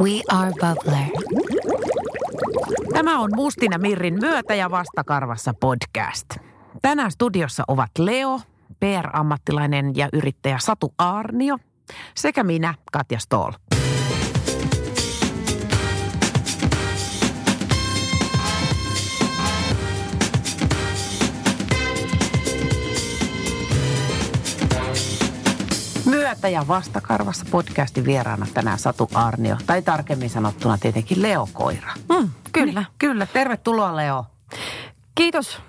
We are Bubbler. Tämä on Mustina Mirrin myötä ja vastakarvassa podcast. Tänään studiossa ovat Leo, PR-ammattilainen ja yrittäjä Satu Aarnio sekä minä, Katja Stoll. Myötä ja vastakarvassa podcastin vieraana tänään Satu Arnio, tai tarkemmin sanottuna tietenkin Leo Koira. Mm, kyllä. Niin, kyllä, tervetuloa Leo. Kiitos.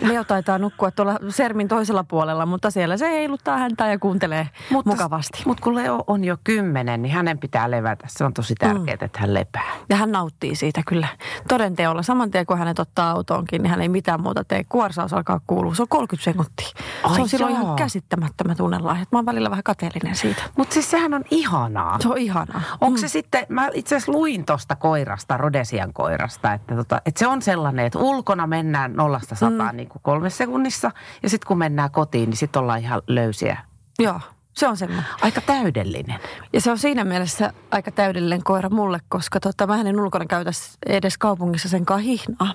Leo taitaa nukkua tuolla Sermin toisella puolella, mutta siellä se heiluttaa häntä ja kuuntelee mutta, mukavasti. Mutta kun Leo on jo kymmenen, niin hänen pitää levätä. Se on tosi tärkeää, mm. että hän lepää. Ja hän nauttii siitä kyllä toden teolla. Saman tien kun hänet ottaa autoonkin, niin hän ei mitään muuta tee. Kuorsaus alkaa kuulua. Se on 30 sekuntia. Ai se on silloin ihan käsittämättömät tunnelahjat. Mä oon välillä vähän kateellinen siitä. Mutta siis sehän on ihanaa. Se on ihanaa. Onko mm. se sitten, mä itse asiassa luin tuosta koirasta, Rodesian koirasta, että, tota, että se on sellainen, että ulkona mennään nollasta sataan mm. Niin kuin kolmessa sekunnissa. Ja sitten kun mennään kotiin, niin sitten ollaan ihan löysiä. Joo. Se on semmoinen. Aika täydellinen. Ja se on siinä mielessä aika täydellinen koira mulle, koska tota, mä en ulkona käytä edes kaupungissa sen hihnaa.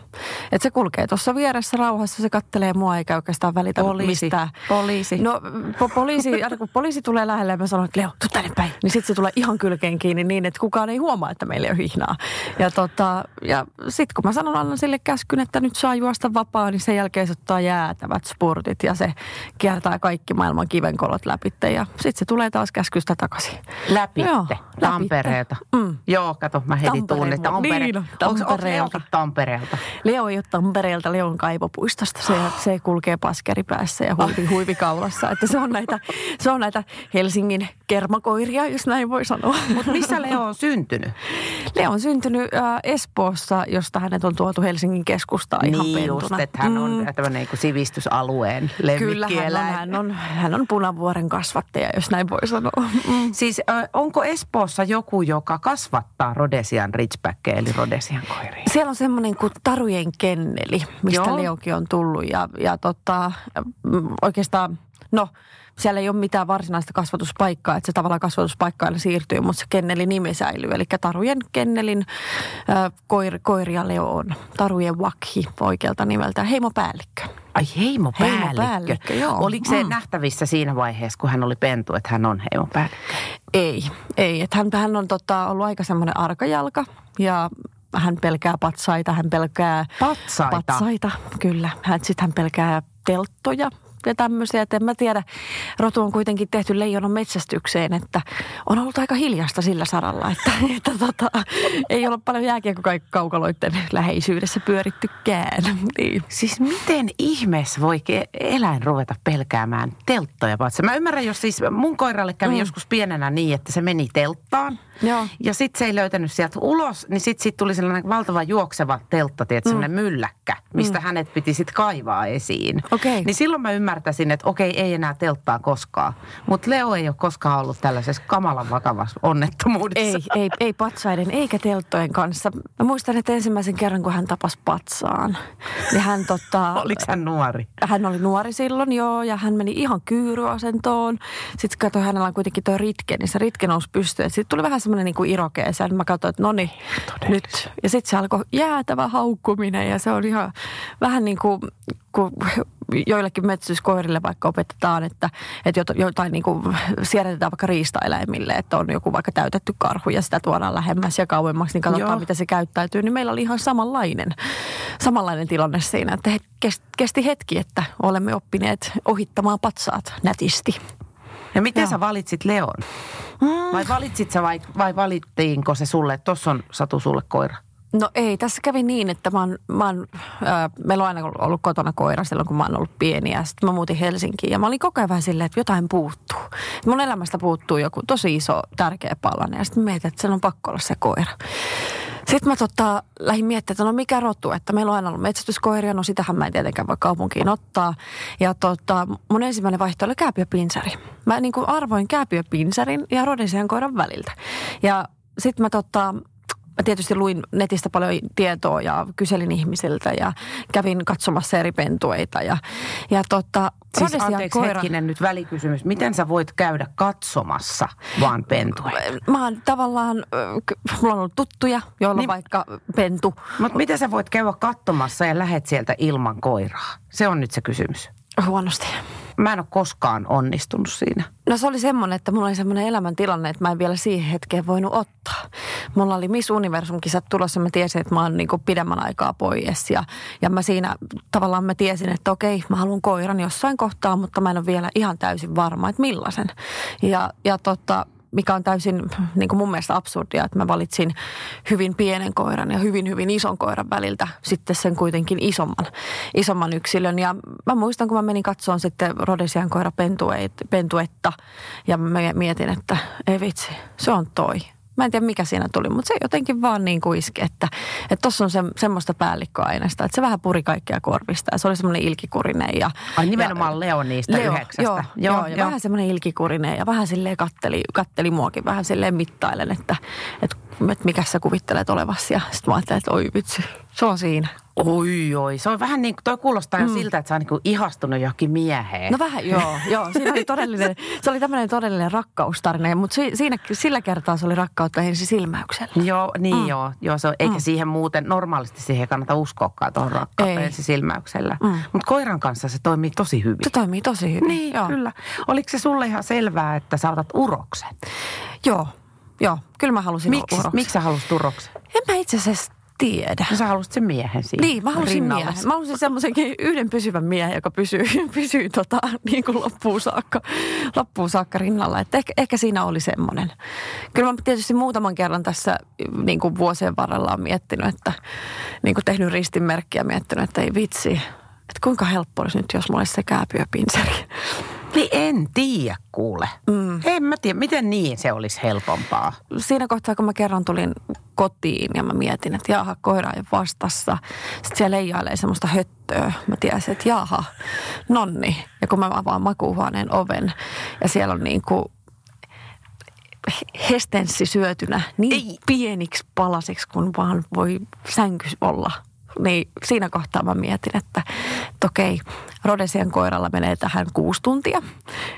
Että se kulkee tuossa vieressä rauhassa, se kattelee mua eikä oikeastaan välitä poliisi. mistään. Poliisi. No po- poliisi, aina kun poliisi tulee lähelle ja mä sanon, että Leo, tuu tänne päin. Niin sitten se tulee ihan kylkeen kiinni niin, että kukaan ei huomaa, että meillä ei ole hihnaa. Ja, tota, ja sitten kun mä sanon annan sille käskyn, että nyt saa juosta vapaa, niin sen jälkeen se ottaa jäätävät spurtit ja se kiertää kaikki maailman kivenkolot läpi. Ja sitten se tulee taas käskystä takaisin. Läpi Tampereelta. Mm. Joo, kato, mä heti. Tampere. Niin, Tampereelta. Onko Tampereelta? Leo ei ole Tampereelta, Leo on kaivopuistosta. Se, se kulkee paskeripäässä ja huivi, huivikaulassa. Että se on näitä, se on näitä Helsingin kermakoiria, jos näin voi sanoa. Mutta missä Leo on syntynyt? Leo on syntynyt äh, Espoossa, josta hänet on tuotu Helsingin keskustaan niin ihan pentuna. just, että hän on mm. tämmöinen niin sivistysalueen Kyllä, hän on, hän on, hän on punavuoren kasvattaja, jos näin voi sanoa. Mm. Siis onko Espoossa joku, joka kasvattaa Rodesian Ridgebackia, eli Rodesian koiria? Siellä on semmoinen kuin Tarujen kenneli, mistä Joo. Leokin on tullut. Ja, ja tota, oikeastaan, no siellä ei ole mitään varsinaista kasvatuspaikkaa, että se tavallaan kasvatuspaikka aina siirtyy, mutta se kennelin nimi säilyy. Eli Tarujen kennelin äh, koir, koiria Leo on. Tarujen Wakhi oikealta nimeltä. Heimopäällikkö. Ai heimopäällikkö. heimopäällikkö joo. Oliko se mm. nähtävissä siinä vaiheessa, kun hän oli pentu, että hän on heimopäällikkö? Ei, ei. Että hän, hän on tota, ollut aika semmoinen arkajalka ja hän pelkää patsaita, hän pelkää... Patsaita? Patsaita, kyllä. Sitten hän pelkää telttoja, ja tämmöisiä. Että en mä tiedä, rotu on kuitenkin tehty leijonan metsästykseen, että on ollut aika hiljasta sillä saralla, että, että tota, ei ole paljon jääkiekkokaukaloiden läheisyydessä pyörittykään. Niin. Siis miten ihmeessä voi eläin ruveta pelkäämään telttoja? Mä ymmärrän, jos siis mun koiralle kävi mm. joskus pienenä niin, että se meni telttaan. Joo. Ja sitten se ei löytänyt sieltä ulos, niin sitten sit tuli sellainen valtava juokseva teltta, tietysti, mm. mylläkkä, mistä mm. hänet piti sitten kaivaa esiin. Okay. Niin silloin mä ymmärtäisin, että okei, ei enää telttaa koskaan. Mutta Leo ei ole koskaan ollut tällaisessa kamalan vakavassa onnettomuudessa. Ei, ei, ei patsaiden eikä telttojen kanssa. Mä muistan, että ensimmäisen kerran, kun hän tapasi patsaan, niin hän tota... Oliko hän nuori? Hän oli nuori silloin, joo, ja hän meni ihan kyyryasentoon. Sitten katsoi, hänellä on kuitenkin tuo ritke, niin se ritke nousi pystyyn. Sitten tuli vähän semmoinen niin kuin irokeesä. Mä katsoin, että no niin, nyt. Ja sitten se alkoi jäätävä haukkuminen ja se on ihan vähän niin kuin, kun joillekin metsästyskoirille vaikka opetetaan, että, että jotain niin kuin siedätetään vaikka riistaeläimille, että on joku vaikka täytetty karhu ja sitä tuodaan lähemmäs ja kauemmaksi, niin katsotaan, Joo. miten se käyttäytyy. Niin meillä oli ihan samanlainen, samanlainen tilanne siinä, että kesti hetki, että olemme oppineet ohittamaan patsaat nätisti. Ja miten Joo. sä valitsit Leon? Mm. Vai valitsit sä vai, vai valittiinko se sulle, että tuossa on Satu sulle koira? No ei, tässä kävi niin, että mä oon, mä oon, äh, meillä on aina ollut kotona koira silloin, kun mä oon ollut pieni. Ja sitten mä muutin Helsinkiin ja mä olin koko ajan vähän silleen, että jotain puuttuu. Mun elämästä puuttuu joku tosi iso, tärkeä palanen. Ja sitten mietin, että sen on pakko olla se koira. Sitten mä tota, lähdin miettimään, että no mikä rotu, että meillä on aina ollut metsästyskoiria, no sitähän mä en tietenkään voi kaupunkiin ottaa. Ja tota, mun ensimmäinen vaihtoehto oli kääpiöpinsari. Mä niin kuin arvoin kääpiöpinsarin ja rodesian koiran väliltä. Ja sitten mä tota, mä tietysti luin netistä paljon tietoa ja kyselin ihmisiltä ja kävin katsomassa eri pentueita. Ja, ja tota, Siis anteeksi koira... hetkinen nyt välikysymys. Miten sä voit käydä katsomassa vaan pentueita? Mä oon tavallaan, mulla on ollut tuttuja, joilla niin, vaikka pentu. Mutta miten sä voit käydä katsomassa ja lähet sieltä ilman koiraa? Se on nyt se kysymys. Huonosti. Mä en ole koskaan onnistunut siinä. No se oli semmoinen, että mulla oli semmoinen elämäntilanne, että mä en vielä siihen hetkeen voinut ottaa. Mulla oli Miss Universum-kisat tulossa, mä tiesin, että mä oon niin pidemmän aikaa pois. Ja, ja mä siinä tavallaan mä tiesin, että okei, mä haluan koiran jossain kohtaa, mutta mä en ole vielä ihan täysin varma, että millaisen. Ja, ja tota, mikä on täysin niin kuin mun mielestä absurdia, että mä valitsin hyvin pienen koiran ja hyvin, hyvin ison koiran väliltä sitten sen kuitenkin isomman, isomman yksilön. Ja mä muistan, kun mä menin katsomaan sitten Rodesian koira pentuetta ja mä mietin, että ei vitsi, se on toi. Mä en tiedä mikä siinä tuli, mutta se jotenkin vaan niin kuin iski, että tuossa on se, semmoista päällikköaineesta, että se vähän puri kaikkia korvista. Ja se oli semmoinen ilkikurinen. Ja, Ai nimenomaan ja, Leo niistä Leo, yhdeksästä. Joo, joo, joo, ja vähän semmoinen ilkikurinen ja vähän silleen katteli, katteli muakin vähän silleen mittailen, että, että, että mikä sä kuvittelet olevasi. Ja sitten mä ajattelin, että oi vitsi, se on siinä. Oi, oi. Se on vähän niin kuin, toi kuulostaa mm. siltä, että sä on niin ihastunut johonkin mieheen. No vähän, joo. joo. Siinä oli todellinen, se oli tämmöinen todellinen rakkaustarina, mutta si, siinä, sillä kertaa se oli rakkautta ensi silmäyksellä. Joo, niin mm. joo. joo se on, eikä mm. siihen muuten, normaalisti siihen kannata uskoakaan tuohon rakkautta ensi silmäyksellä. Mm. Mutta koiran kanssa se toimii tosi hyvin. Se toimii tosi hyvin, Niin, joo. kyllä. Oliko se sulle ihan selvää, että sä otat uroksen? Joo, Joo, kyllä mä halusin Miksi, uroksen. Miksi sä halusit uroksen? En mä itse asiassa tiedä. No sä halusit sen miehen siihen Niin, mä halusin miehen. Mä halusin semmoisenkin yhden pysyvän miehen, joka pysyy, pysyy tota, niin kuin loppuun saakka, loppuun saakka rinnalla. Että ehkä, ehkä siinä oli semmoinen. Kyllä mä tietysti muutaman kerran tässä niin kuin vuosien varrella on miettinyt, että niin kuin tehnyt ristinmerkkiä miettinyt, että ei vitsi, että kuinka helppo olisi nyt, jos mulla olisi se kääpyöpinseri. Niin en tiedä kuule. Mm. En mä tiedä, miten niin se olisi helpompaa. Siinä kohtaa, kun mä kerran tulin kotiin ja mä mietin, että jaha, koira ei vastassa. Sitten siellä leijailee semmoista höttöä. Mä tiesin, että jaha, nonni. Ja kun mä avaan makuuhuoneen oven ja siellä on niin kuin hestenssi syötynä niin ei. pieniksi palasiksi, kun vaan voi sänky olla niin siinä kohtaa mä mietin, että, että okei, Rodesian koiralla menee tähän kuusi tuntia.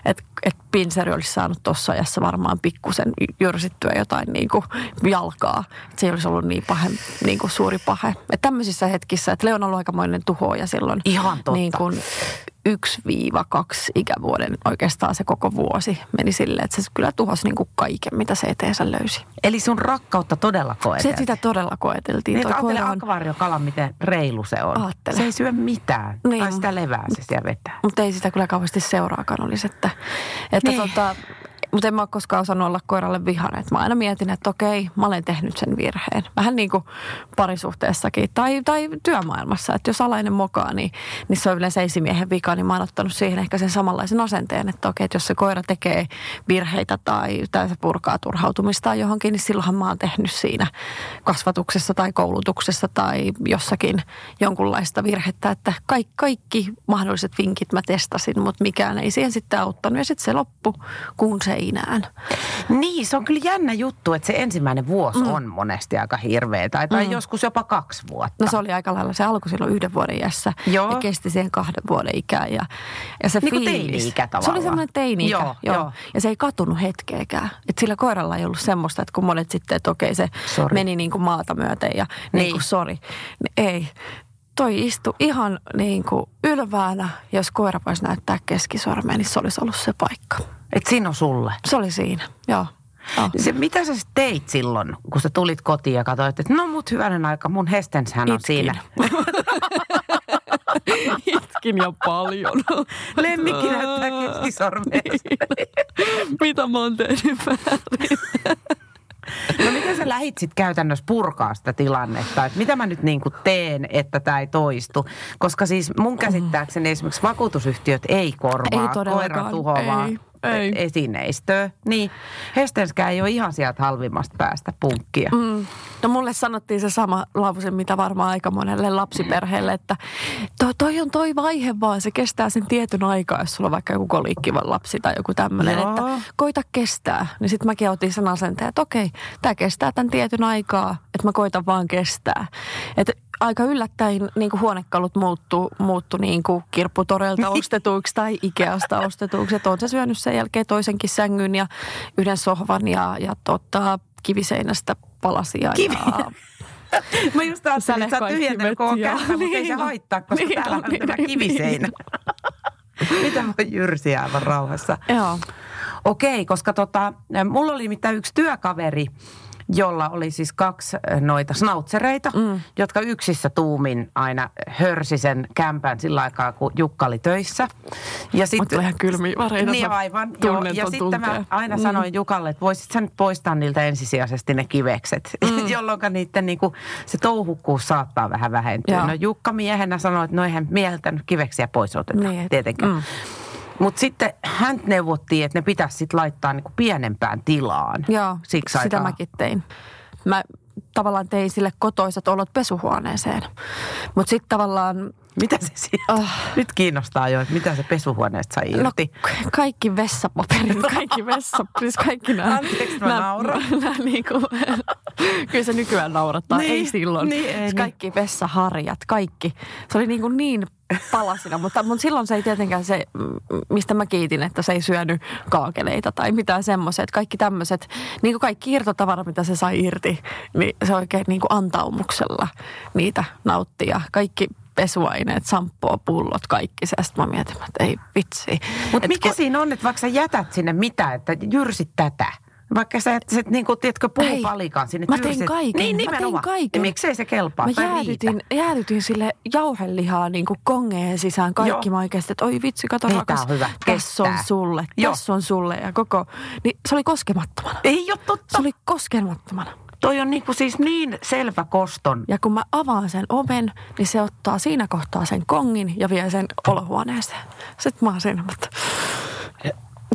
Että et pinseri olisi saanut tuossa ajassa varmaan pikkusen jyrsittyä jotain niin kuin jalkaa. Että se ei olisi ollut niin, pahe, niin kuin suuri pahe. Että tämmöisissä hetkissä, että Leon on ollut aikamoinen tuhoja silloin. Ihan totta. Niin kuin 1-2 ikävuoden oikeastaan se koko vuosi meni silleen, että se kyllä tuhosi niin kuin kaiken, mitä se eteensä löysi. Eli sun rakkautta todella koeteltiin? Se sitä todella koeteltiin. Niin, ajattele on... akvaariokala, miten reilu se on. Aattele. Se ei syö mitään. Niin. Tai sitä levää se siellä vetää. Mutta ei sitä kyllä kauheasti seuraakaan olisi. Että, että niin. tota, mutta en mä ole koskaan osannut olla koiralle vihainen. Mä aina mietin, että okei, mä olen tehnyt sen virheen. Vähän niin kuin parisuhteessakin tai, tai työmaailmassa. Että jos alainen mokaa, niin, niin se on yleensä esimiehen vika. Niin mä oon ottanut siihen ehkä sen samanlaisen asenteen, että okei, että jos se koira tekee virheitä tai, tai se purkaa turhautumista johonkin, niin silloinhan mä oon tehnyt siinä kasvatuksessa tai koulutuksessa tai jossakin jonkunlaista virhettä. Että kaikki, kaikki mahdolliset vinkit mä testasin, mutta mikään ei siihen sitten auttanut. Ja sitten se loppu, kun se seinään. Niin, se on kyllä jännä juttu, että se ensimmäinen vuosi mm. on monesti aika hirveä, tai, tai mm. joskus jopa kaksi vuotta. No se oli aika lailla, se alkoi silloin yhden vuoden iässä Joo. ja kesti siihen kahden vuoden ikään. Ja, ja se niin fiilis, teini-ikä tavallaan. Se oli semmoinen teini-ikä, joo, joo. joo. Ja se ei katunut hetkeäkään. Että sillä koiralla ei ollut semmoista, että kun monet sitten, että okei se sorry. meni niin kuin maata myöten ja niin, niin kuin sori. Ei, toi istui ihan niin kuin ylväänä. Jos koira voisi näyttää keskisormea, niin se olisi ollut se paikka. Et siinä on sulle? Se oli siinä, joo. Oh. Se, mitä sä teit silloin, kun sä tulit kotiin ja katsoit, että no mut hyvänen aika, mun hestenshän on Itkin. siinä. Itkin ja paljon. Lemmikki näyttää keskisormea. Mitä mä oon tehnyt väärin? No miten sä lähit sitten käytännössä purkaa sitä tilannetta, että mitä mä nyt niin kuin teen, että tämä ei toistu? Koska siis mun käsittääkseni esimerkiksi vakuutusyhtiöt ei korvaa ei koiran tuhoa, vaan ei. esineistöä. Niin, Hestenskään ei ole ihan sieltä halvimmasta päästä punkkia. Mm. No mulle sanottiin se sama lause, mitä varmaan aika monelle lapsiperheelle, että toi, toi on toi vaihe vaan, se kestää sen tietyn aikaa, jos sulla on vaikka joku kolikkiva lapsi tai joku tämmöinen, että koita kestää. Niin sitten mäkin otin sen asenteen, että okei, tämä kestää tämän tietyn aikaa, että mä koitan vaan kestää. Että aika yllättäen niin kuin huonekalut muuttu, muuttu niin kuin kirpputoreilta ostetuiksi tai Ikeasta ostetuiksi. Että on se syönyt sen jälkeen toisenkin sängyn ja yhden sohvan ja, ja tota, kiviseinästä palasia. Kivi. Ja, Mä just ajattelin, että sä oot tyhjentänyt koko kämpä, mutta niin, ei se haittaa, koska niin, täällä on niin, tämä kiviseinä. Niin. Mitä voi jyrsiä aivan rauhassa. Joo. Okei, koska tota, mulla oli mitään yksi työkaveri, jolla oli siis kaksi noita snautsereita, mm. jotka yksissä tuumin aina hörsi sen kämpän sillä aikaa, kun Jukka oli töissä. Ja sit, ihan kylmiä vareita. Niin aivan. Joo, ja sitten mä aina mm. sanoin Jukalle, että voisit sä nyt poistaa niiltä ensisijaisesti ne kivekset, mm. jolloin niiden niinku, se touhukkuus saattaa vähän vähentyä. Joo. No Jukka miehenä sanoi, että no eihän mieheltä nyt kiveksiä pois oteta niin, tietenkään. Mm. Mutta sitten hän neuvottiin, että ne pitäisi sitten laittaa niinku pienempään tilaan. Joo, Siksi sitä aikaa. mäkin tein. Mä tavallaan tein sille kotoisat olot pesuhuoneeseen. Mutta sitten tavallaan... Mitä se sieltä? Oh. Nyt kiinnostaa jo, että mitä se pesuhuoneesta sai no, irti. No, kaikki vessapaperit, kaikki vessa, siis kaikki nämä... Anteeksi, mä nauran. Nämä, niinku, kyllä se nykyään naurattaa, niin, ei silloin. Niin, ei, siis kaikki niin. vessaharjat, kaikki. Se oli niin, kuin niin palasina, mutta, mutta silloin se ei tietenkään se, mistä mä kiitin, että se ei syönyt kaakeleita tai mitään semmoisia. Kaikki tämmöiset, niin kuin kaikki irtotavara, mitä se sai irti, niin se oikein niin kuin antaumuksella niitä nauttia. Kaikki pesuaineet, samppoa, pullot, kaikki se. Sitten mä mietin, että ei vitsi. Mutta mikä kun... siinä on, että vaikka sä jätät sinne mitä, että jyrsit tätä? Vaikka sä et, et niin kuin, tiedätkö, puupalikan sinne Mä tein kaiken. Niin, nimenomaan. Mä tein kaiken. Ja miksei se kelpaa Mä jäädytin, jäädytin sille jauhelihaa niin kuin kongeen sisään kaikki. Joo. Mä oikeasti, että oi vitsi, kato Ei, rakas. on hyvä. Tässä on sulle, tässä on sulle. Ja koko, niin se oli koskemattomana. Ei ole totta. Se oli koskemattomana. Toi on niinku siis niin selvä koston. Ja kun mä avaan sen oven, niin se ottaa siinä kohtaa sen kongin ja vie sen olohuoneeseen. Sitten mä oon siinä, mutta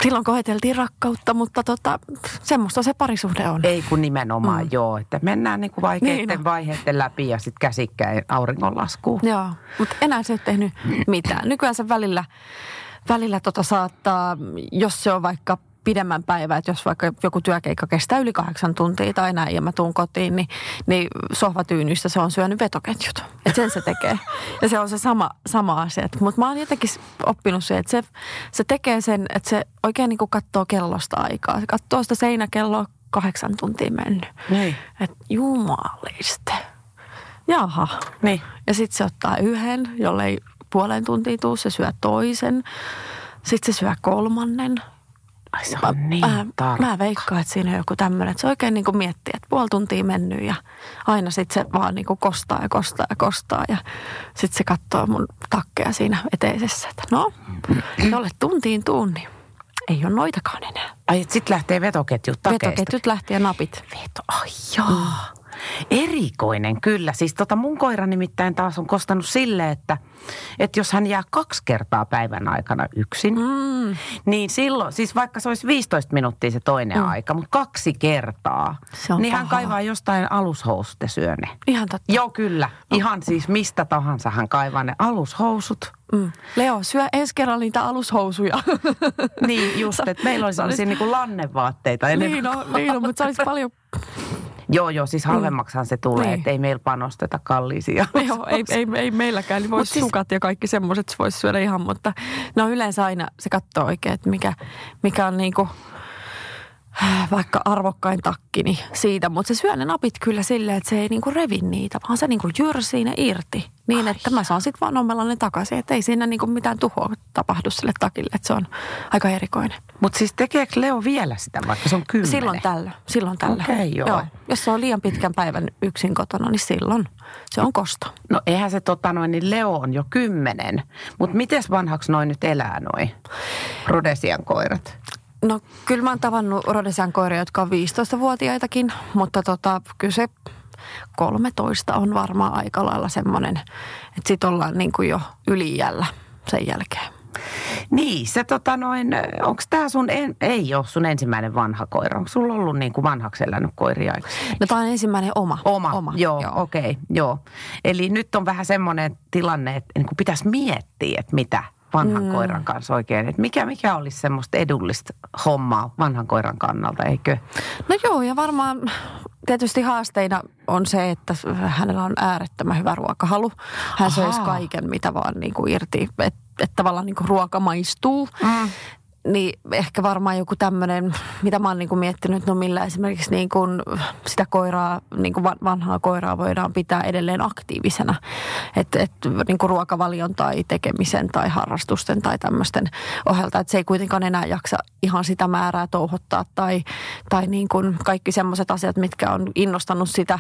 silloin koeteltiin rakkautta, mutta tota, semmoista se parisuhde on. Ei kun nimenomaan mm. joo, että mennään niinku vaikeiden niin, no. vaiheiden läpi ja sitten käsikkäin auringonlaskuun. Joo, mutta enää se ei tehnyt mitään. Nykyään se välillä, välillä tota saattaa, jos se on vaikka pidemmän päivän, että jos vaikka joku työkeikka kestää yli kahdeksan tuntia tai näin ja mä tuun kotiin, niin, niin sohvatyynystä se on syönyt vetoketjut. Että sen se tekee. Ja se on se sama, sama asia. Mutta mä oon jotenkin oppinut se, että se, se tekee sen, että se oikein niin kuin katsoo kellosta aikaa. Se katsoo sitä seinäkelloa kahdeksan tuntia mennyt. Niin. Että jumaliste. Jaha. Niin. Ja sitten se ottaa yhden, jollei puolen tuntia tuu, se syö toisen. Sitten se syö kolmannen Ai se on mä, niin mä, mä veikkaan, että siinä on joku tämmöinen, että se oikein niin kuin miettii, että puoli tuntia mennyt ja aina sitten se vaan niin kuin kostaa ja kostaa ja kostaa ja sitten se katsoo mun takkeja siinä eteisessä, että no, jolle tuntiin tuun, niin ei ole noitakaan enää. Ai, sitten lähtee vetoketjut takeista. Vetoketjut lähtee ja napit. Veto, ai joo. Mm. Erikoinen kyllä. Siis tota mun koira nimittäin taas on kostanut sille, että, että jos hän jää kaksi kertaa päivän aikana yksin, mm. niin silloin, siis vaikka se olisi 15 minuuttia se toinen mm. aika, mutta kaksi kertaa, niin paha. hän kaivaa jostain alushousut ja syö ne. Ihan totta. Joo, kyllä. No. Ihan siis mistä tahansa hän kaivaa ne alushousut. Mm. Leo, syö ensi kerralla niitä alushousuja. niin, just, että meillä olisi sellaisia niin kuin lannevaatteita. Niin on, niin on, mutta se olisi paljon Joo, joo, siis halvemmaksihan se tulee, niin. että ei meillä panosteta kalliisia. Joo, ei, ei, ei meilläkään, niin voisi siis... sukat ja kaikki semmoiset voisi syödä ihan, mutta no yleensä aina se katsoo oikein, että mikä, mikä on niinku vaikka arvokkain takkini siitä, mutta se syö ne napit kyllä silleen, että se ei niinku revi niitä, vaan se niinku jyrsii ne irti. Niin, Ai. että mä saan sitten vaan omella ne takaisin, että ei siinä niinku mitään tuhoa tapahdu sille takille, että se on aika erikoinen. Mutta siis tekeekö Leo vielä sitä, vaikka se on kymmenen? Silloin tällä, silloin tällä. Okay, joo. joo. Jos se on liian pitkän päivän yksin kotona, niin silloin se on kosto. No eihän se tota noin, niin Leo on jo kymmenen. Mutta miten vanhaksi noin nyt elää noin Rodesian koirat? No kyllä mä oon tavannut Rodesian koiria, jotka on 15-vuotiaitakin, mutta tota, kyllä se 13 on varmaan aika lailla semmoinen, että sit ollaan niin kuin jo ylijällä sen jälkeen. Niin, se tota noin, onko tämä sun, en, ei ole sun ensimmäinen vanha koira. Onko sulla ollut niin kuin vanhaksi elänyt koiria aikaisemmin? No tämä on ensimmäinen oma. Oma, oma. joo, joo. okei, okay, joo. Eli nyt on vähän semmoinen tilanne, että niin pitäisi miettiä, että mitä vanhan mm. koiran kanssa oikein. Että mikä, mikä olisi semmoista edullista hommaa vanhan koiran kannalta, eikö? No joo, ja varmaan tietysti haasteina on se, että hänellä on äärettömän hyvä ruokahalu. Hän söisi kaiken, mitä vaan niin kuin irti, että et tavallaan niin kuin ruoka maistuu. Mm niin ehkä varmaan joku tämmöinen, mitä mä oon niin kuin miettinyt, no millä esimerkiksi niin kuin sitä koiraa, niin kuin vanhaa koiraa voidaan pitää edelleen aktiivisena. Että et, niin kuin ruokavalion tai tekemisen tai harrastusten tai tämmöisten ohjelta. Että se ei kuitenkaan enää jaksa ihan sitä määrää touhottaa tai, tai niin kuin kaikki semmoiset asiat, mitkä on innostanut sitä,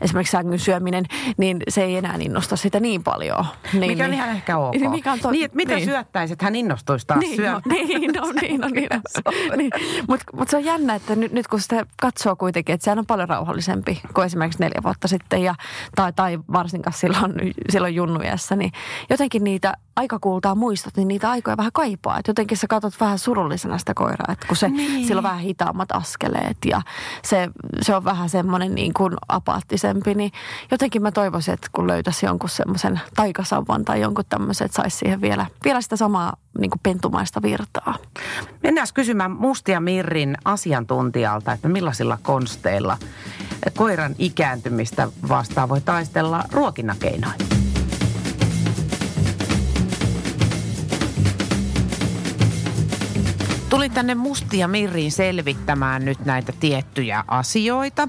esimerkiksi sängyn syöminen, niin se ei enää innosta sitä niin paljon. Niin, mikä on niin, ihan ehkä ok. Niin, mikä on to- niin, mitä niin. syöttäisit, että hän innostuisi taas niin, syömään. No, niin, no niin, no niin. niin. Mutta mut se on jännä, että nyt, nyt kun sitä katsoo kuitenkin, että sehän on paljon rauhallisempi kuin esimerkiksi neljä vuotta sitten ja, tai, tai varsinkaan silloin, silloin junnuiässä, niin jotenkin niitä aika kuultaa muistot, niin niitä aikoja vähän kaipaa. Et jotenkin sä katsot vähän surullisena sitä koiraa, että kun se, niin. sillä on vähän hitaammat askeleet ja se, se on vähän semmoinen niin kuin apaattisempi, niin jotenkin mä toivoisin, että kun löytäisi jonkun semmoisen taikasauvan tai jonkun tämmöisen, että saisi siihen vielä, vielä sitä samaa niin kuin pentumaista virtaa. Mennään kysymään Mustia Mirrin asiantuntijalta, että millaisilla konsteilla koiran ikääntymistä vastaan voi taistella ruokinnakeinoin. Tulin tänne Mustia Mirriin selvittämään nyt näitä tiettyjä asioita,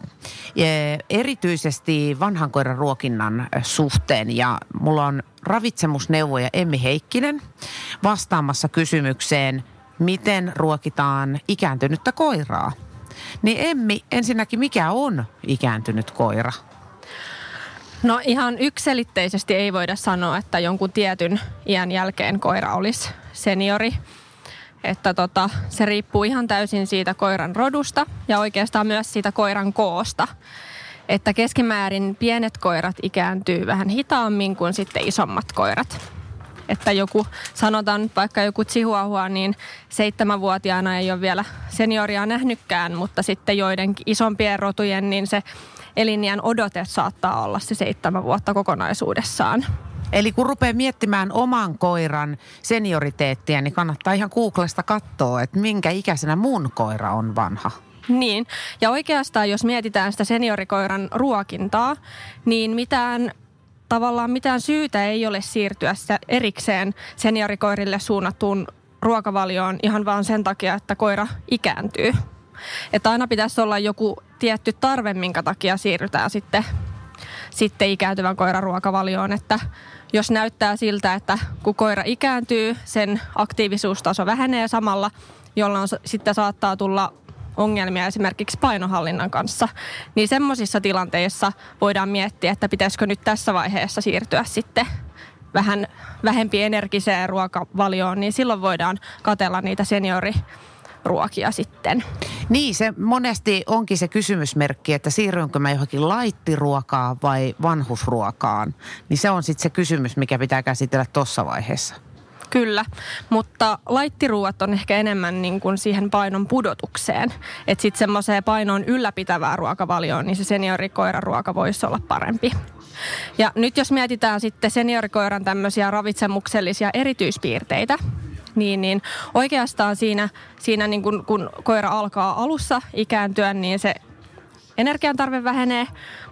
erityisesti vanhan koiran ruokinnan suhteen. Ja mulla on ravitsemusneuvoja Emmi Heikkinen vastaamassa kysymykseen, miten ruokitaan ikääntynyttä koiraa. Niin Emmi, ensinnäkin mikä on ikääntynyt koira? No ihan ykselitteisesti ei voida sanoa, että jonkun tietyn iän jälkeen koira olisi seniori – että tota, se riippuu ihan täysin siitä koiran rodusta ja oikeastaan myös siitä koiran koosta. Että keskimäärin pienet koirat ikääntyy vähän hitaammin kuin sitten isommat koirat. Että joku, sanotaan vaikka joku chihuahua, niin seitsemänvuotiaana ei ole vielä senioria nähnytkään, mutta sitten joidenkin isompien rotujen, niin se elinjään odote saattaa olla se seitsemän vuotta kokonaisuudessaan. Eli kun rupeaa miettimään oman koiran senioriteettia, niin kannattaa ihan Googlesta katsoa, että minkä ikäisenä mun koira on vanha. Niin, ja oikeastaan jos mietitään sitä seniorikoiran ruokintaa, niin mitään tavallaan mitään syytä ei ole siirtyä erikseen seniorikoirille suunnattuun ruokavalioon ihan vaan sen takia, että koira ikääntyy. Että aina pitäisi olla joku tietty tarve, minkä takia siirrytään sitten, sitten ikääntyvän koiran ruokavalioon. Että jos näyttää siltä, että kun koira ikääntyy, sen aktiivisuustaso vähenee samalla, jolloin sitten saattaa tulla ongelmia esimerkiksi painohallinnan kanssa, niin semmoisissa tilanteissa voidaan miettiä, että pitäisikö nyt tässä vaiheessa siirtyä sitten vähän vähempi energiseen ruokavalioon, niin silloin voidaan katella niitä seniori ruokia sitten. Niin, se monesti onkin se kysymysmerkki, että siirrynkö mä johonkin laittiruokaan vai vanhusruokaan. Niin se on sitten se kysymys, mikä pitää käsitellä tuossa vaiheessa. Kyllä, mutta laittiruuat on ehkä enemmän niin kuin siihen painon pudotukseen. Että sitten semmoiseen painon ylläpitävää ruokavalioon, niin se seniorikoiran ruoka voisi olla parempi. Ja nyt jos mietitään sitten seniorikoiran tämmöisiä ravitsemuksellisia erityispiirteitä, niin, niin oikeastaan siinä, siinä niin kun, kun koira alkaa alussa ikääntyä, niin se energiantarve vähenee,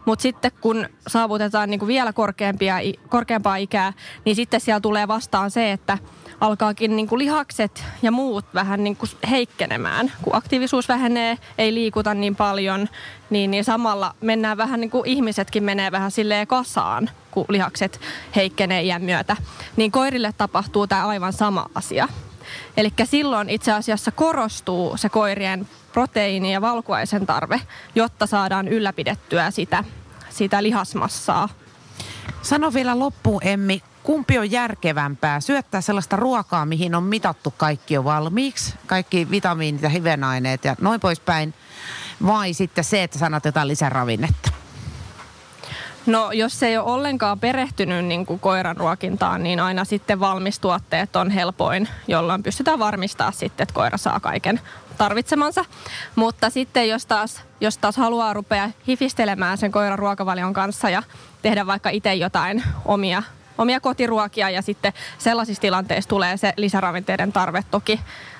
mutta sitten kun saavutetaan niin kuin vielä korkeampia, korkeampaa ikää, niin sitten siellä tulee vastaan se, että alkaakin niin kuin lihakset ja muut vähän niin kuin heikkenemään. Kun aktiivisuus vähenee, ei liikuta niin paljon, niin, niin samalla mennään vähän niin kuin ihmisetkin menee vähän silleen kasaan, kun lihakset heikkenee iän myötä. Niin koirille tapahtuu tämä aivan sama asia. Eli silloin itse asiassa korostuu se koirien proteiini- ja valkuaisen tarve, jotta saadaan ylläpidettyä sitä, sitä lihasmassaa. Sano vielä loppuun, Emmi, kumpi on järkevämpää? Syöttää sellaista ruokaa, mihin on mitattu kaikki jo valmiiksi, kaikki vitamiinit ja hivenaineet ja noin poispäin, vai sitten se, että sanat jotain lisäravinnetta? No jos ei ole ollenkaan perehtynyt niin kuin koiran ruokintaan, niin aina sitten valmistuotteet on helpoin, jolloin pystytään varmistamaan sitten, että koira saa kaiken tarvitsemansa. Mutta sitten jos taas, jos taas haluaa rupea hifistelemään sen koiran ruokavalion kanssa ja tehdä vaikka itse jotain omia omia kotiruokia ja sitten sellaisissa tilanteissa tulee se lisäravinteiden tarve toki,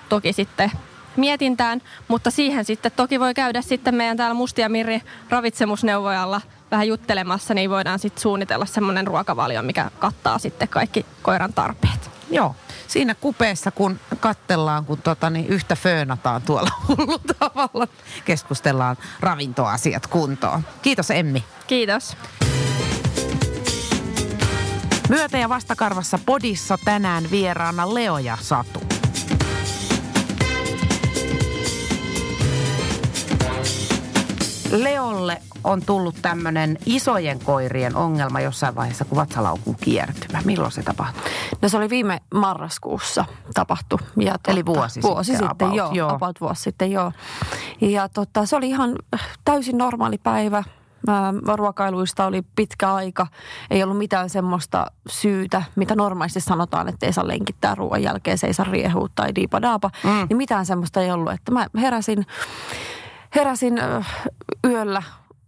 toki sitten mietintään, mutta siihen sitten toki voi käydä sitten meidän täällä Mustia Mirri ravitsemusneuvojalla vähän juttelemassa, niin voidaan sitten suunnitella semmoinen ruokavalio, mikä kattaa sitten kaikki koiran tarpeet. Joo, siinä kupeessa kun kattellaan, kun tota, niin yhtä föönataan tuolla hullu tavalla, keskustellaan ravintoasiat kuntoon. Kiitos Emmi. Kiitos. Myötä- ja vastakarvassa podissa tänään vieraana Leo ja Satu. Leolle on tullut tämmöinen isojen koirien ongelma jossain vaiheessa kuin vatsalaukun kiertymä. Milloin se tapahtui? No se oli viime marraskuussa tapahtu. Ja tuota, Eli vuosi, vuosi sitten, sitten, about, joo, joo. About vuosi sitten, joo. Ja tota, se oli ihan täysin normaali päivä. Ruokailuista oli pitkä aika. Ei ollut mitään semmoista syytä, mitä normaalisti sanotaan, että ei saa lenkittää ruoan jälkeen, se ei saa riehua tai diipadaapa. Mm. Niin mitään semmoista ei ollut. Että mä heräsin, heräsin yöllä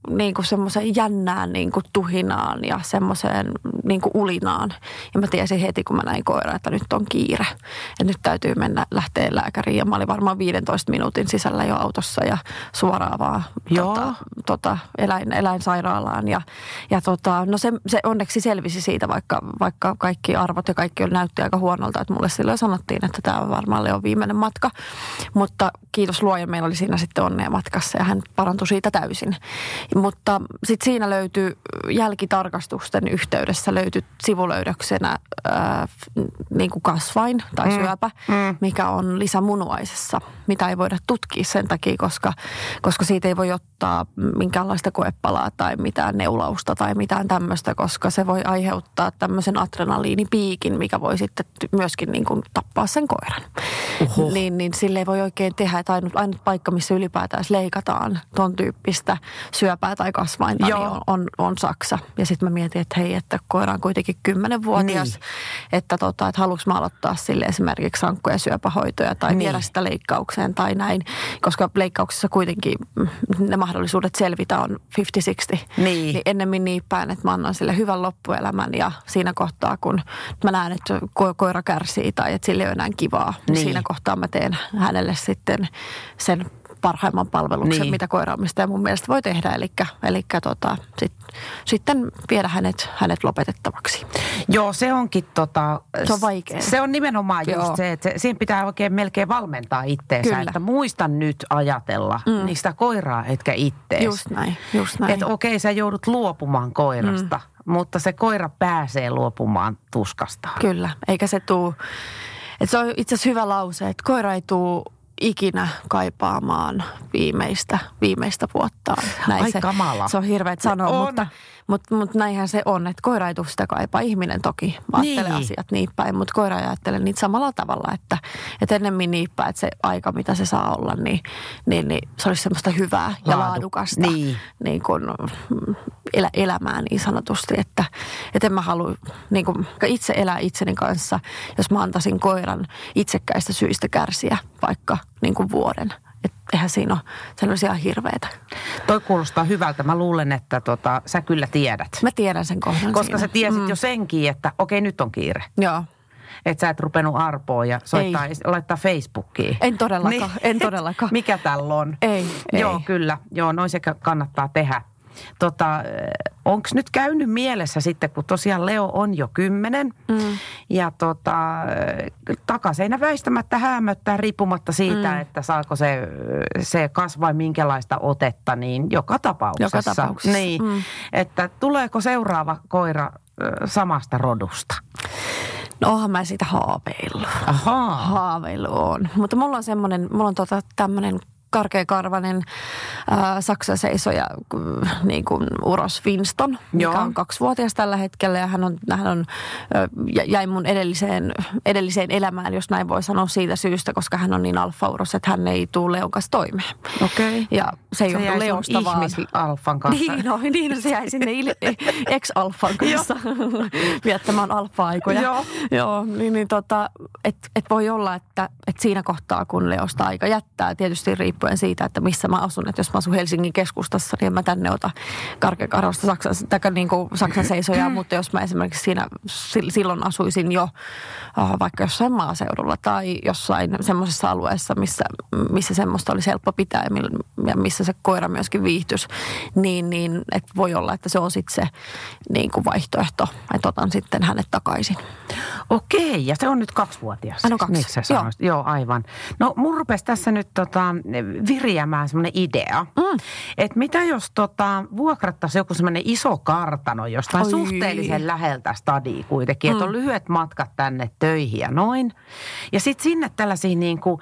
niin kuin semmoiseen jännään niin kuin tuhinaan ja semmoiseen niin kuin ulinaan. Ja mä tiesin heti, kun mä näin koiran, että nyt on kiire. Ja nyt täytyy mennä lähteä lääkäriin. Ja mä olin varmaan 15 minuutin sisällä jo autossa ja suoraan vaan tota, tota, eläin, eläinsairaalaan. Ja, ja tota, no se, se onneksi selvisi siitä, vaikka, vaikka kaikki arvot ja kaikki näytti aika huonolta. Että mulle silloin sanottiin, että tämä on varmaan Leon viimeinen matka. Mutta kiitos luojan, meillä oli siinä sitten onnea matkassa ja hän parantui siitä täysin. Mutta sitten siinä löytyy jälkitarkastusten yhteydessä löytyi sivulöydöksenä ää, niin kuin kasvain tai mm. syöpä, mm. mikä on lisämunuaisessa, mitä ei voida tutkia sen takia, koska, koska siitä ei voi ottaa minkäänlaista koepalaa tai mitään neulausta tai mitään tämmöistä, koska se voi aiheuttaa tämmöisen adrenaliinipiikin, mikä voi sitten myöskin niin kuin tappaa sen koiran. Oho. Niin, niin sille ei voi oikein tehdä, että ainut, ainut paikka, missä ylipäätään leikataan ton tyyppistä syöpää tai kasvainta, niin on, on, on Saksa. Ja sitten mä mietin, että hei, että koira on kuitenkin kymmenenvuotias, niin. että, tota, että haluanko mä aloittaa sille esimerkiksi sankkoja syöpähoitoja tai niin. viedä sitä leikkaukseen tai näin. Koska leikkauksessa kuitenkin ne mahdollisuudet selvitä on 50-60. Niin. niin ennemmin niin päin, että mä annan sille hyvän loppuelämän ja siinä kohtaa, kun mä näen, että ko- koira kärsii tai että sille ei ole enää kivaa, niin, niin siinä kohtaa mä teen hänelle sitten sen parhaimman palveluksen, niin. mitä koiraamistaja mun mielestä voi tehdä. Eli, eli tota, sit, sitten viedä hänet, hänet lopetettavaksi. Joo, se onkin tota... Se on vaikea. Se on nimenomaan Joo. just se, että siinä pitää oikein melkein valmentaa itteensä. Kyllä. Että muista nyt ajatella mm. niistä koiraa, etkä ittees. Just näin, just näin. Että okei, sä joudut luopumaan koirasta, mm. mutta se koira pääsee luopumaan tuskastaan. Kyllä, eikä se tuu... Että se on itse asiassa hyvä lause, että koira ei tuu ikinä kaipaamaan viimeistä, viimeistä vuottaan. Näin Ai se, kamala. Se on hirveä sanoa, on. mutta, mutta, mutta näinhän se on, että koira ei tule sitä kaipaa. Ihminen toki ajattelee niin. asiat niin päin, mutta koira ei ajattele niitä samalla tavalla, että, että ennemmin niin päin, että se aika, mitä se saa olla, niin, niin, niin se olisi semmoista hyvää ja Laadu. laadukasta niin. Niin kuin, elä, elämää niin sanotusti, että, että en mä halua niin kuin, itse elää itseni kanssa, jos mä antaisin koiran itsekkäistä syistä kärsiä vaikka niin kuin vuoden. Että eihän siinä ole sellaisia hirveitä. Toi kuulostaa hyvältä. Mä luulen, että tota, sä kyllä tiedät. Mä tiedän sen kohdan Koska siinä. sä tiesit mm. jo senkin, että okei nyt on kiire. Joo. Että sä et rupenut arpoa ja soittaa, ei. laittaa Facebookiin. En todellakaan, niin. en todellakaan. Mikä tällä on? Ei, Joo, ei. kyllä. Joo, noin sekä kannattaa tehdä. Tota, Onko nyt käynyt mielessä sitten, kun tosiaan Leo on jo kymmenen mm. ja tota, takaseinä väistämättä häämöttää riippumatta siitä, mm. että saako se, se kasvaa minkälaista otetta, niin joka tapauksessa. Joka tapauksessa. Niin, mm. että tuleeko seuraava koira samasta rodusta? No onhan mä siitä haaveillut. Ahaa. Haaveilu on. Mutta mulla on semmoinen, mulla on tota tämmöinen karkeakarvainen äh, Saksan seisoja niin kuin Uros Winston, mikä Joo. on kaksivuotias tällä hetkellä ja hän on, hän on äh, jäi mun edelliseen, edelliseen elämään, jos näin voi sanoa siitä syystä, koska hän on niin alfa-uros, että hän ei tule Leon kanssa toimeen. Okei. Okay. Ja se ei johdu Leosta vaan. alfan kanssa. Niin, no, niin se jäi sinne ex-alfan kanssa viettämään alfa-aikoja. Joo. Joo, niin, niin tota, et, et voi olla, että et siinä kohtaa, kun Leosta aika jättää, tietysti riippuen siitä, että missä mä asun. Että jos mä asun Helsingin keskustassa, niin en mä tänne ota karkeakarvasta Saksan, tai niin kuin Saksan seisoja, mutta jos mä esimerkiksi siinä silloin asuisin jo uh, vaikka jossain maaseudulla tai jossain semmoisessa alueessa, missä, missä semmoista olisi helppo pitää ja missä se koira myöskin viihtyisi, niin, niin et voi olla, että se on sitten se niin kuin vaihtoehto, että otan sitten hänet takaisin. Okei, ja se on nyt kaksivuotias. Hän on kaksi. Miksi Joo. Joo, aivan. No mun rupesi tässä nyt tota, viriämään semmoinen idea, mm. että mitä jos tota, vuokrattaisiin joku semmoinen iso kartano jostain Oi. suhteellisen läheltä stadi kuitenkin, mm. että on lyhyet matkat tänne töihin ja noin. Ja sitten sinne tällaisia niin kuin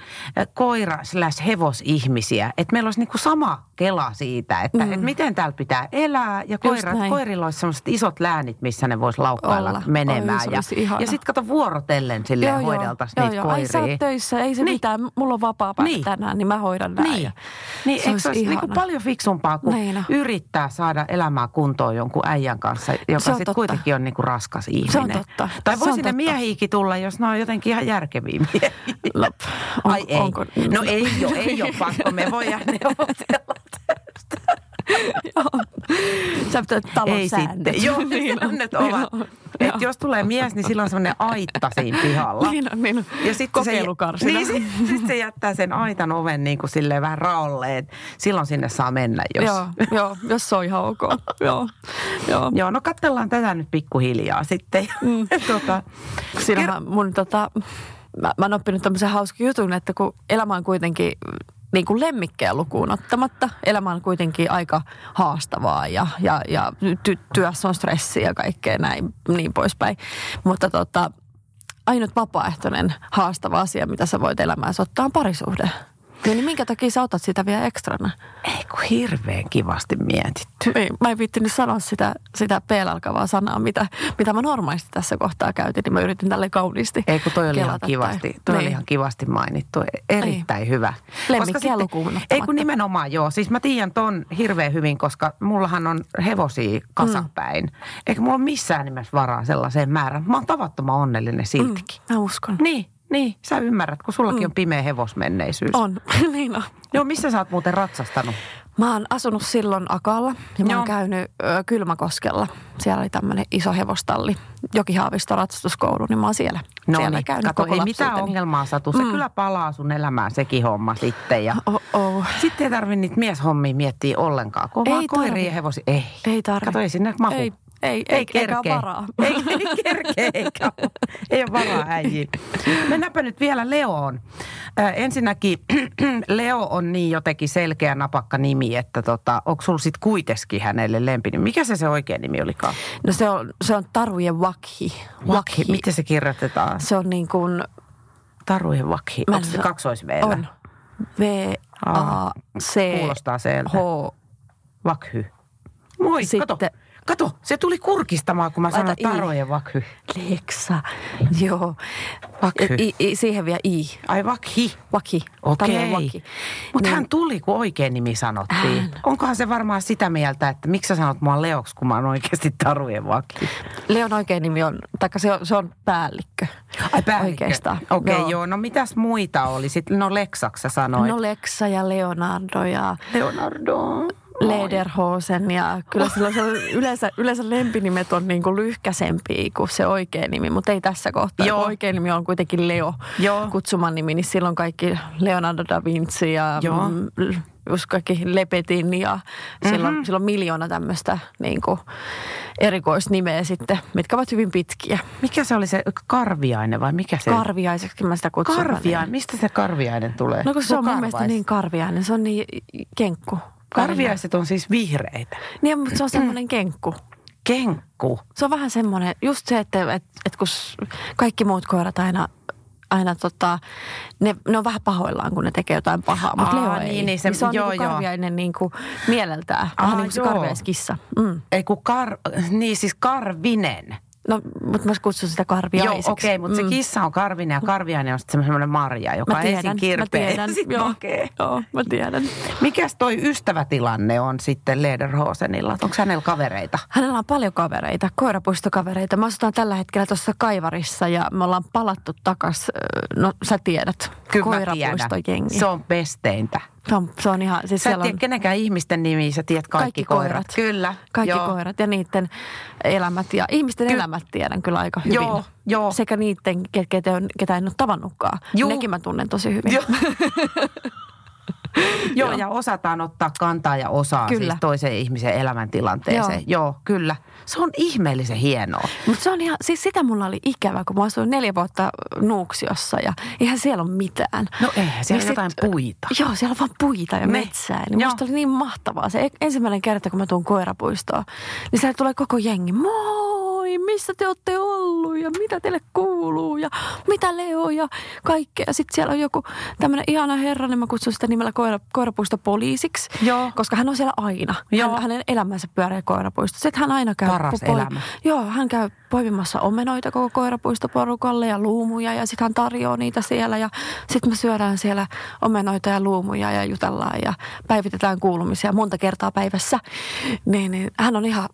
koira slash hevosihmisiä, että meillä olisi niin kuin sama kela siitä, että, mm. että miten täällä pitää elää. Ja koira, koirilla olisi semmoiset isot läänit, missä ne voisi laukkailla Olla. menemään. Oi, ja, ja sitten kato vuorotellen silleen hoideltaisiin niitä joo, koiria. Ai sä töissä, ei se niin. mitään. Mulla on vapaa päivä niin. tänään, niin mä hoidan näin. Niin, niin se eikö se olisi niin kuin paljon fiksumpaa kuin niin no. yrittää saada elämää kuntoon jonkun äijän kanssa, joka sitten kuitenkin on niin kuin raskas ihminen. Se on totta. Tai voi sinne miehiikin tulla, jos ne on jotenkin ihan järkeviä miehiä. Lop. On, Ai ei. Onko, no ei ole, ei ole pakko. Me voidaan neuvotella Sä pitää talon Ei sitten. Joo, niin säännöt ovat. Et jos tulee mies, niin silloin on semmoinen aitta siinä pihalla. Niin on, niin on. Ja sitten se, niin, sit, sit se jättää sen aitan oven niin kuin silleen vähän raolleen. Silloin sinne saa mennä, jos... Joo, joo jos se on ihan ok. joo, joo. joo, no katsellaan tätä nyt pikkuhiljaa sitten. Mm. tota, Siinähän mun tota, mä, mä oon oppinut tämmöisen hauskan jutun, että kun elämä on kuitenkin niin kuin lemmikkejä lukuun ottamatta. Elämä on kuitenkin aika haastavaa ja, ja, ja ty- työssä on stressiä ja kaikkea näin niin poispäin. Mutta tota, ainut vapaaehtoinen haastava asia, mitä sä voit elämäänsä ottaa, on parisuhde. Niin minkä takia sä otat sitä vielä ekstrana? Ei kun hirveän kivasti mietitty. Niin, mä en viittinyt sanoa sitä, sitä p-alkavaa sanaa, mitä, mitä mä normaalisti tässä kohtaa käytin, niin mä yritin tälle kauniisti Ei kun toi oli ihan kivasti, toi niin. oli ihan kivasti mainittu. Erittäin niin. hyvä. Lemmikkiä lukuun Ei kun nimenomaan joo. Siis mä tiedän ton hirveän hyvin, koska mullahan on hevosia kasapäin. Mm. Eikä mulla ole missään nimessä varaa sellaiseen määrään. Mä oon tavattoman onnellinen siltikin. Mm, mä uskon. Niin. Niin, sä ymmärrät, kun sullakin mm. on pimeä hevosmenneisyys. On, niin on. Joo, missä sä oot muuten ratsastanut? Mä oon asunut silloin Akalla ja mä oon käynyt ö, Kylmäkoskella. Siellä oli tämmöinen iso hevostalli, Jokihaavisto ratsastuskoulu, niin mä oon siellä, no siellä niin, käynyt kato, koko ei mitään ongelmaa satu. Se mm. kyllä palaa sun elämään sekin homma sitten. Ja oh, oh. Sitten ei tarvi niitä mieshommia miettiä ollenkaan. Kovaa ei koiria ja hevosi. Ei. Ei tarvi. Kato, ei sinne mahu. Ei ei, ei, ei kerkeä. varaa. Ei, ei kerkeä, eikä Ei ole varaa äijiin. Mennäänpä nyt vielä Leoon. Äh, ensinnäkin Leo on niin jotenkin selkeä napakka nimi, että tota, onko sulla sitten kuitenkin hänelle lempinimi? Mikä se se oikea nimi olikaan? No se on, se on Tarujen Wakhi. Wakhi. Miten se kirjoitetaan? Se on niin kuin... Tarujen Wakhi. Onko se kaksois On. V-A-C. Kuulostaa H. Vakhy. Moi, Sitten, kato. Kato, se tuli kurkistamaan, kun mä sanoin tarojen vakhy. Leksa, joo. Vakhy. I, i, siihen vielä i. Ai vakhi. Vakhi. Okei. Okay. Mutta niin. hän tuli, kun oikein nimi sanottiin. Hän. Onkohan se varmaan sitä mieltä, että miksi sä sanot mua Leoksi, kun mä oon oikeasti tarujen vakhi? Leon oikein nimi on, taikka se on, se on päällikkö. Ai päällikkö. Oikeastaan. Okei, okay, joo. joo. No mitäs muita oli? Sitten, no Leksaksi sä sanoit. No Leksa ja Leonardo ja... Leonardo. Lederhosen ja kyllä silloin se yleensä, yleensä lempinimet on niin kuin lyhkäsempiä kuin se oikea nimi, mutta ei tässä kohtaa. Joo. Oikea nimi on kuitenkin Leo Joo. kutsuman nimi, niin silloin kaikki Leonardo da Vinci ja Joo. just kaikki Lepetin ja silloin, mm-hmm. silloin miljoona tämmöistä niin kuin erikoisnimeä sitten, mitkä ovat hyvin pitkiä. Mikä se oli se karviainen vai mikä se? Karviaiseksi mä sitä kutsun. Karviainen, mistä se karviainen tulee? No kun se on mun mielestä niin karviainen, se on niin kenkku. Karviaiset on siis vihreitä. Niin, mutta se on semmoinen kenkku. Kenkku? Se on vähän semmoinen, just se, että, että, että kun kaikki muut koirat aina aina tota, ne, ne on vähän pahoillaan, kun ne tekee jotain pahaa, mutta Leo ei. Niin, niin, se, niin se on joo, niin karviainen niin kuin mieleltään, Aa, vähän niin kuin se karviaiskissa. Mm. Ei kun kar, niin siis karvinen. No, mutta mä kutsun sitä karviaiseksi. Joo, okei, okay, mutta mm. se kissa on karvinen ja karviainen on sitten semmoinen marja, joka mä tiedän, ensin kirpeää mä tiedän. Joo, okay. joo, mä tiedän. Mikäs toi ystävätilanne on sitten Lederhosenilla? Onko hänellä kavereita? Hänellä on paljon kavereita, koirapuistokavereita. Mä asutaan tällä hetkellä tuossa Kaivarissa ja me ollaan palattu takas, no sä tiedät, Kyllä koirapuistojengi. Se on pesteintä. Se on, se on ihan, siis sä et tiedä on... kenenkään ihmisten nimiä, sä tiedät kaikki, kaikki koirat. koirat. Kyllä. Kaikki joo. koirat ja niiden elämät ja ihmisten Ky- elämät tiedän kyllä aika hyvin. Joo, joo. Sekä niiden, ketä, ketä en ole tavannutkaan. Joo. Nekin mä tunnen tosi hyvin. Joo. Joo, ja osataan ottaa kantaa ja osaa kyllä. siis toisen ihmisen elämäntilanteeseen. Joo. Joo, kyllä. Se on ihmeellisen hienoa. Mutta se on ihan, siis sitä mulla oli ikävä, kun mä asuin neljä vuotta Nuuksiossa ja eihän siellä ole mitään. No eihän, siellä niin on jotain sit, puita. Joo, siellä on vaan puita ja Me. metsää. Niin musta oli niin mahtavaa. Se ensimmäinen kerta, kun mä tuun koirapuistoon, niin siellä tulee koko jengi. Moi! Moi, missä te olette ollut ja mitä teille kuuluu ja mitä Leo ja kaikkea. Sitten siellä on joku tämmöinen ihana herra, niin mä kutsun sitä nimellä koira, koirapuisto poliisiksi, Joo. koska hän on siellä aina. Joo. Hän, hänen elämänsä pyörii koirapuisto. Sitten hän aina käy... Paras po- elämä. Joo, hän käy poimimassa omenoita koko koirapuistoporukalle ja luumuja ja sitten hän tarjoaa niitä siellä ja sitten me syödään siellä omenoita ja luumuja ja jutellaan ja päivitetään kuulumisia monta kertaa päivässä. Niin, niin hän on ihan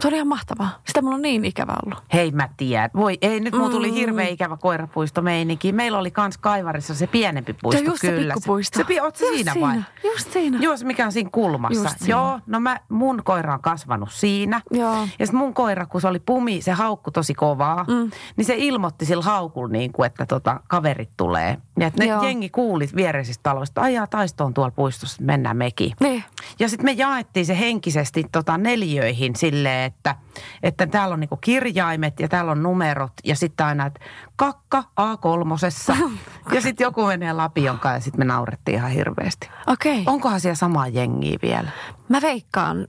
se on ihan mahtavaa. Sitä mulla on niin ikävä ollut. Hei mä tiedän. Voi ei, nyt mulla tuli mm. hirveä ikävä koirapuisto meininki. Meillä oli kans Kaivarissa se pienempi puisto se just kyllä. Se puisto. Se, se, oot se siinä, siinä vai? Just siinä. Joo, se mikä on siinä kulmassa. Just siinä. Joo, no mä, mun koira on kasvanut siinä. Joo. Ja sit mun koira, kun se oli pumi, se haukku tosi kovaa. Mm. Niin se ilmoitti sillä haukulla niin kuin, että tota, kaverit tulee. Ja että ne Joo. jengi kuulit viereisistä taloista, ajaa taistoon tuolla puistossa, mennään mekin. Niin. Ja sitten me jaettiin se henkisesti tota neljöihin silleen, että, että täällä on niinku kirjaimet ja täällä on numerot ja sitten aina, että kakka A3. ja sitten joku menee lapionkaan ja sitten me naurettiin ihan hirveästi. Okei. Okay. Onkohan siellä samaa jengiä vielä? Mä veikkaan,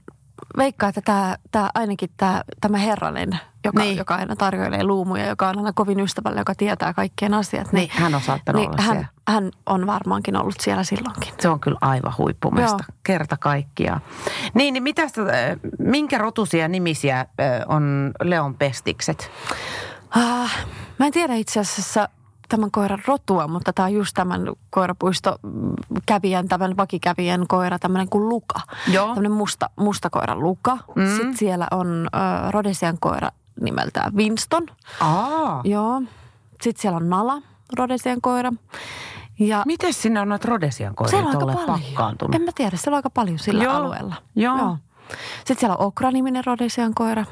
veikkaan että tämä, tämä ainakin tämä, tämä herranen, joka, niin. joka aina tarjoilee luumuja, joka on aina kovin ystävällä, joka tietää kaikkien asiat. Niin, niin hän on saattanut niin olla hän, siellä. hän on varmaankin ollut siellä silloinkin. Se on kyllä aivan huippumesta, Joo. kerta kaikkiaan. Niin, niin mitäs, minkä rotusia nimisiä on Leon pestikset? Ah, mä en tiedä itse asiassa tämän koiran rotua, mutta tämä on just tämän koirapuisto kävijän, tämän vakikävijän koira, tämmöinen kuin Luka. Joo. Tämmöinen musta, musta koira Luka. Mm. Sitten siellä on äh, Rodesian koira nimeltään Winston. Aa. Joo. Sitten siellä on Nala, Rodesian koira. Ja Miten sinne on noita Rodesian koiria tuolle pakkaantunut? En mä tiedä, siellä on aika paljon sillä Joo. alueella. Joo. Joo. Sitten siellä on Okra-niminen Rodesian koira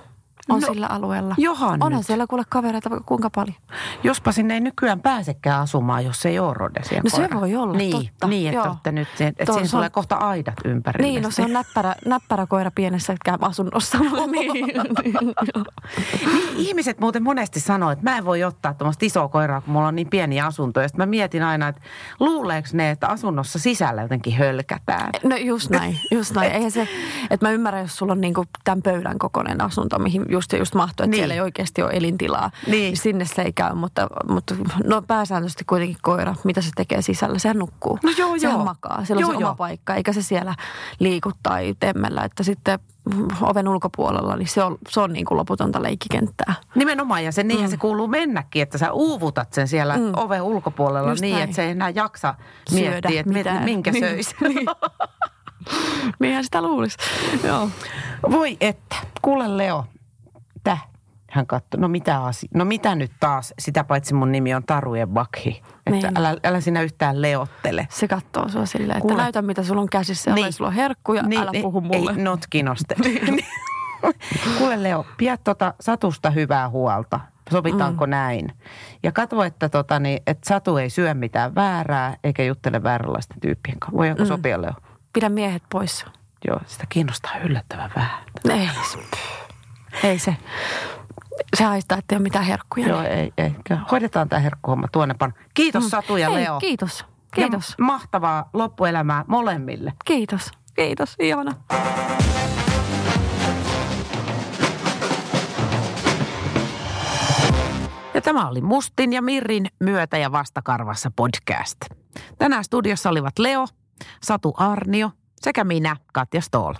on no, sillä alueella. Johan Onhan nyt. siellä kuule kavereita kuinka paljon. Jospa sinne ei nykyään pääsekään asumaan, jos ei ole Rodesia No se voi olla, niin, totta. Niin, että, että nyt, että Tuo, siinä tulee on... kohta aidat ympärille. Niin, no se on näppärä, näppärä koira pienessä asunnossa. niin, niin, Ihmiset muuten monesti sanoo, että mä en voi ottaa tuommoista isoa koiraa, kun mulla on niin pieni asunto. Ja mä mietin aina, että luuleeko ne, että asunnossa sisällä jotenkin hölkätään? No just näin, just näin. Eihän se, että mä ymmärrän, jos sulla on niinku tämän pöydän kokoinen asunto, mihin just, just mahtuu, että niin. siellä ei oikeasti ole elintilaa. Niin. Sinne se ei käy, mutta, mutta no pääsääntöisesti kuitenkin koira, mitä se tekee sisällä, sehän nukkuu. No joo, sehän joo. makaa, siellä on joo, se joo. oma paikka, eikä se siellä liiku tai temmellä, että sitten oven ulkopuolella, niin se on, se on niin kuin loputonta leikkikenttää. Nimenomaan, ja se niinhän mm. se kuuluu mennäkin, että sä uuvutat sen siellä mm. oven ulkopuolella Just niin, näin. että se ei enää jaksa miettiä, että mitään. minkä niin. söisi. niin. Niinhän sitä luulisi. Joo. Voi että. Kuule Leo, Täh? Hän katsoi, no mitä asia? No mitä nyt taas? Sitä paitsi mun nimi on Tarujen Bakhi. Että niin. älä, älä sinä yhtään leottele. Se katsoo sua silleen, että Kuule. näytä mitä sulla on käsissä. Niin. Ole sulla on herkkuja, niin, älä niin, puhu mulle. Ei notkinoste. Niin. Kuule Leo, pidä tuota Satusta hyvää huolta. Sovitaanko mm. näin? Ja katso, että, tota, niin, että Satu ei syö mitään väärää eikä juttele vääränlaisten tyyppien kanssa. Voi mm. sopia Leo? Pidä miehet pois. Joo, sitä kiinnostaa yllättävän vähän. Ei. Ei se. Se haistaa, että ei ole mitään herkkuja. Joo, ei, ei. Hoidetaan tämä herkkuhomma tuonnepan. Kiitos mm. Satu ja Hei, Leo. Kiitos. Kiitos. Ja mahtavaa loppuelämää molemmille. Kiitos. Kiitos. Ihana. Ja tämä oli Mustin ja Mirrin myötä ja vastakarvassa podcast. Tänään studiossa olivat Leo, Satu Arnio sekä minä, Katja Stoll.